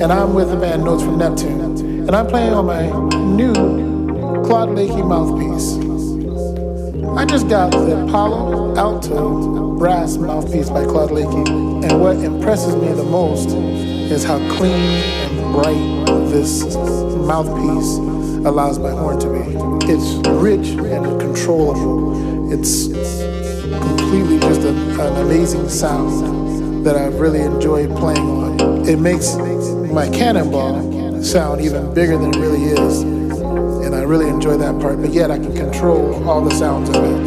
and I'm with the band Notes from Neptune, and I'm playing on my new Claude Lakey mouthpiece. I just got the Palo Alto brass mouthpiece by Claude Lakey, and what impresses me the most is how clean and bright this mouthpiece allows my horn to be. It's rich and controllable. It's completely just a, an amazing sound that I really enjoy playing on. It makes my cannonball sound even bigger than it really is. And I really enjoy that part, but yet I can control all the sounds of it.